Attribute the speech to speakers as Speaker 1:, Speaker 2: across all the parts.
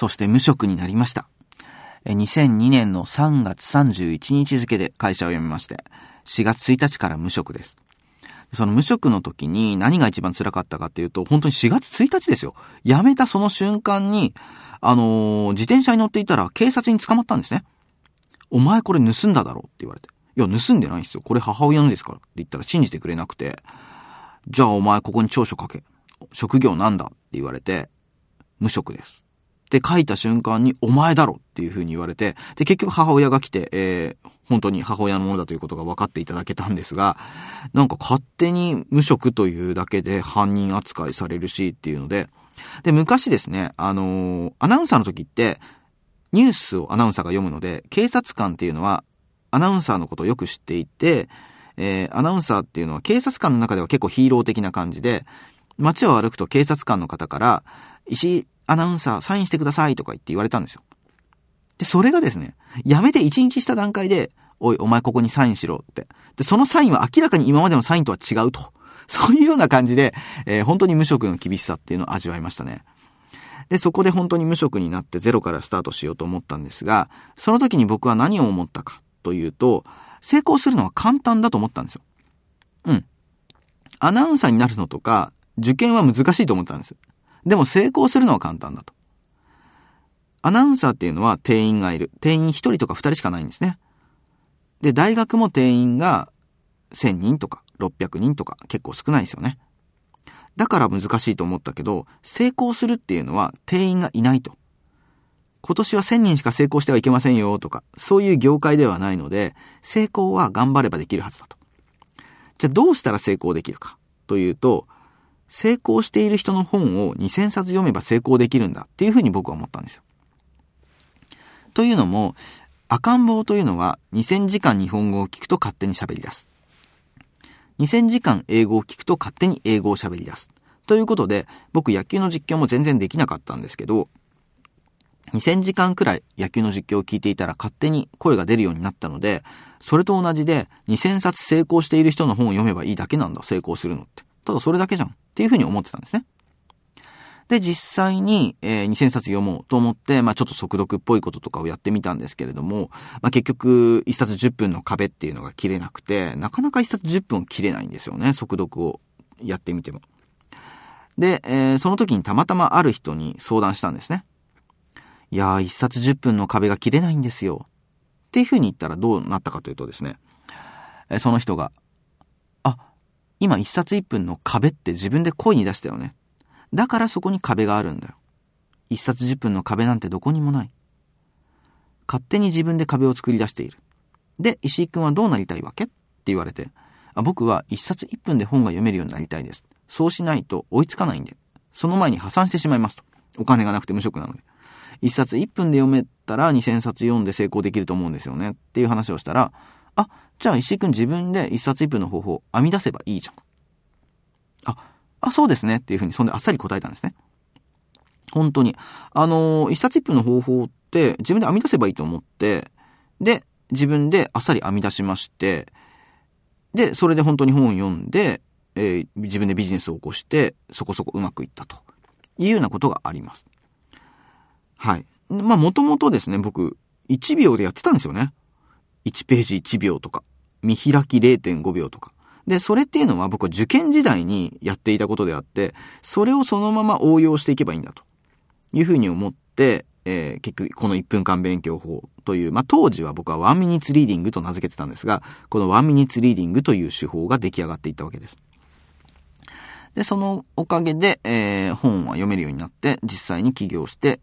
Speaker 1: そして無職になりました。2002年の3月31日付で会社を辞めまして、4月1日から無職です。その無職の時に何が一番辛かったかっていうと、本当に4月1日ですよ。辞めたその瞬間に、あのー、自転車に乗っていたら警察に捕まったんですね。お前これ盗んだだろうって言われて。いや、盗んでないんですよ。これ母親のですからって言ったら信じてくれなくて、じゃあお前ここに調書書け。職業なんだって言われて、無職です。って書いた瞬間に、お前だろっていう風に言われて、で、結局母親が来て、えー、本当に母親のものだということが分かっていただけたんですが、なんか勝手に無職というだけで犯人扱いされるしっていうので、で、昔ですね、あのー、アナウンサーの時って、ニュースをアナウンサーが読むので、警察官っていうのは、アナウンサーのことをよく知っていて、えー、アナウンサーっていうのは警察官の中では結構ヒーロー的な感じで、街を歩くと警察官の方から、石アナウンサーサインしてくださいとか言って言われたんですよ。で、それがですね、やめて1日した段階で、おい、お前ここにサインしろって。で、そのサインは明らかに今までのサインとは違うと。そういうような感じで、えー、本当に無職の厳しさっていうのを味わいましたね。で、そこで本当に無職になってゼロからスタートしようと思ったんですが、その時に僕は何を思ったかというと、成功するのは簡単だと思ったんですよ。うん。アナウンサーになるのとか、受験は難しいと思ったんです。でも成功するのは簡単だと。アナウンサーっていうのは定員がいる。定員1人とか2人しかないんですね。で、大学も定員が1000人とか600人とか結構少ないですよね。だから難しいと思ったけど、成功するっていうのは定員がいないと。今年は1000人しか成功してはいけませんよとか、そういう業界ではないので、成功は頑張ればできるはずだと。じゃあどうしたら成功できるかというと、成功している人の本を2000冊読めば成功できるんだっていうふうに僕は思ったんですよ。というのも、赤ん坊というのは2000時間日本語を聞くと勝手に喋り出す。2000時間英語を聞くと勝手に英語を喋り出す。ということで、僕野球の実況も全然できなかったんですけど、2000時間くらい野球の実況を聞いていたら勝手に声が出るようになったので、それと同じで2000冊成功している人の本を読めばいいだけなんだ、成功するのって。ただそれだけじゃんっていうふうに思ってたんですね。で、実際に、えー、2000冊読もうと思って、まあちょっと速読っぽいこととかをやってみたんですけれども、まあ結局、1冊10分の壁っていうのが切れなくて、なかなか1冊10分を切れないんですよね、速読をやってみても。で、えー、その時にたまたまある人に相談したんですね。いやー、1冊10分の壁が切れないんですよ。っていうふうに言ったらどうなったかというとですね、えー、その人が、今1冊1分の壁って自分で声に出したよね。だからそこに壁があるんだよ。一冊10分の壁なんてどこにもない。勝手に自分で壁を作り出している。で、石井くんはどうなりたいわけ？って言われて、あ僕は一冊1分で本が読めるようになりたいです。そうしないと追いつかないんで。その前に破産してしまいますと。お金がなくて無職なので。一冊1分で読めたら2000冊読んで成功できると思うんですよね。っていう話をしたら、あ、じゃあ石井くん自分で一冊1分の方法を編み出せばいいじゃん。あ、あ、そうですねっていうふうに、そんであっさり答えたんですね。本当に。あのー、一冊一分の方法って自分で編み出せばいいと思って、で、自分であっさり編み出しまして、で、それで本当に本を読んで、えー、自分でビジネスを起こして、そこそこうまくいったというようなことがあります。はい。まあ、もともとですね、僕、1秒でやってたんですよね。1ページ1秒とか、見開き0.5秒とか。で、それっていうのは僕は受験時代にやっていたことであって、それをそのまま応用していけばいいんだというふうに思って、えー、結局この1分間勉強法という、まあ、当時は僕は one minute reading と名付けてたんですが、この one minute reading という手法が出来上がっていったわけです。で、そのおかげで、えー、本は読めるようになって、実際に起業して、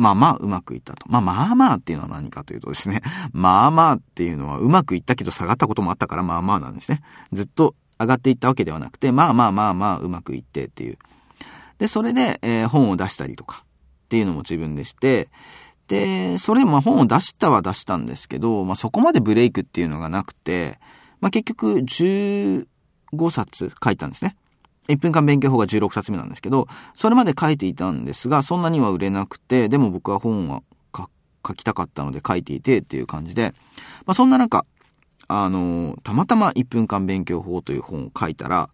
Speaker 1: まあまあうまくいったと。まあまあまあっていうのは何かというとですね、まあまあっていうのはうまくいったけど下がったこともあったからまあまあなんですね。ずっと上がっていったわけではなくて、まあまあまあまあうまくいってっていう。で、それで、えー、本を出したりとかっていうのも自分でして、で、それも本を出したは出したんですけど、まあそこまでブレイクっていうのがなくて、まあ結局15冊書いたんですね。1分間勉強法が16冊目なんですけど、それまで書いていたんですが、そんなには売れなくて、でも僕は本は書きたかったので書いていてっていう感じで、まあ、そんな中、あのたまたま1分間勉強法という本を書いたら、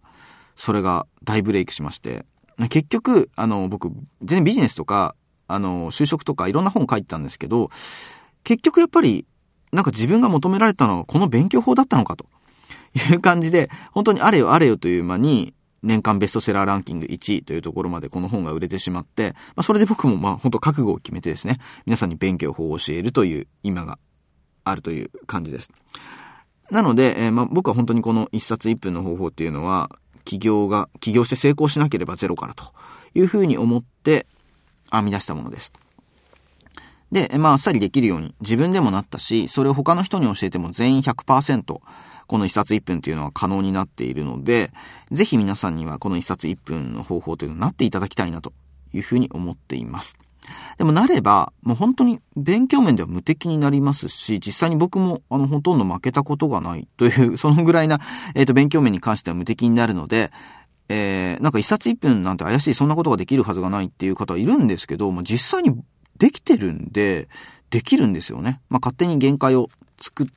Speaker 1: それが大ブレイクしまして、結局、あの、僕、全然ビジネスとか、あの、就職とかいろんな本書いてたんですけど、結局やっぱり、なんか自分が求められたのはこの勉強法だったのかという感じで、本当にあれよあれよという間に、年間ベストセラーランキング1位というところまでこの本が売れてしまって、まあ、それで僕もまあ本当覚悟を決めてですね、皆さんに勉強法を教えるという今があるという感じです。なので、えー、まあ僕は本当にこの1冊1分の方法っていうのは、起業が、起業して成功しなければゼロからというふうに思って編み出したものです。で、まあ、あっさりできるように自分でもなったし、それを他の人に教えても全員100%この1冊1分っていうのは可能になっているので、ぜひ皆さんにはこの1冊1分の方法というのになっていただきたいなというふうに思っています。でもなれば、もう本当に勉強面では無敵になりますし、実際に僕もあのほとんど負けたことがないという、そのぐらいな、えっ、ー、と勉強面に関しては無敵になるので、えー、なんか1冊1分なんて怪しい、そんなことができるはずがないっていう方いるんですけど、もう実際にできてるんで、できるんですよね。まあ勝手に限界を作っ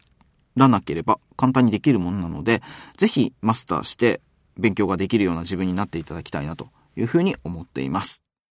Speaker 1: らなければ簡単にできるものなので、ぜひマスターして勉強ができるような自分になっていただきたいなというふうに思っています。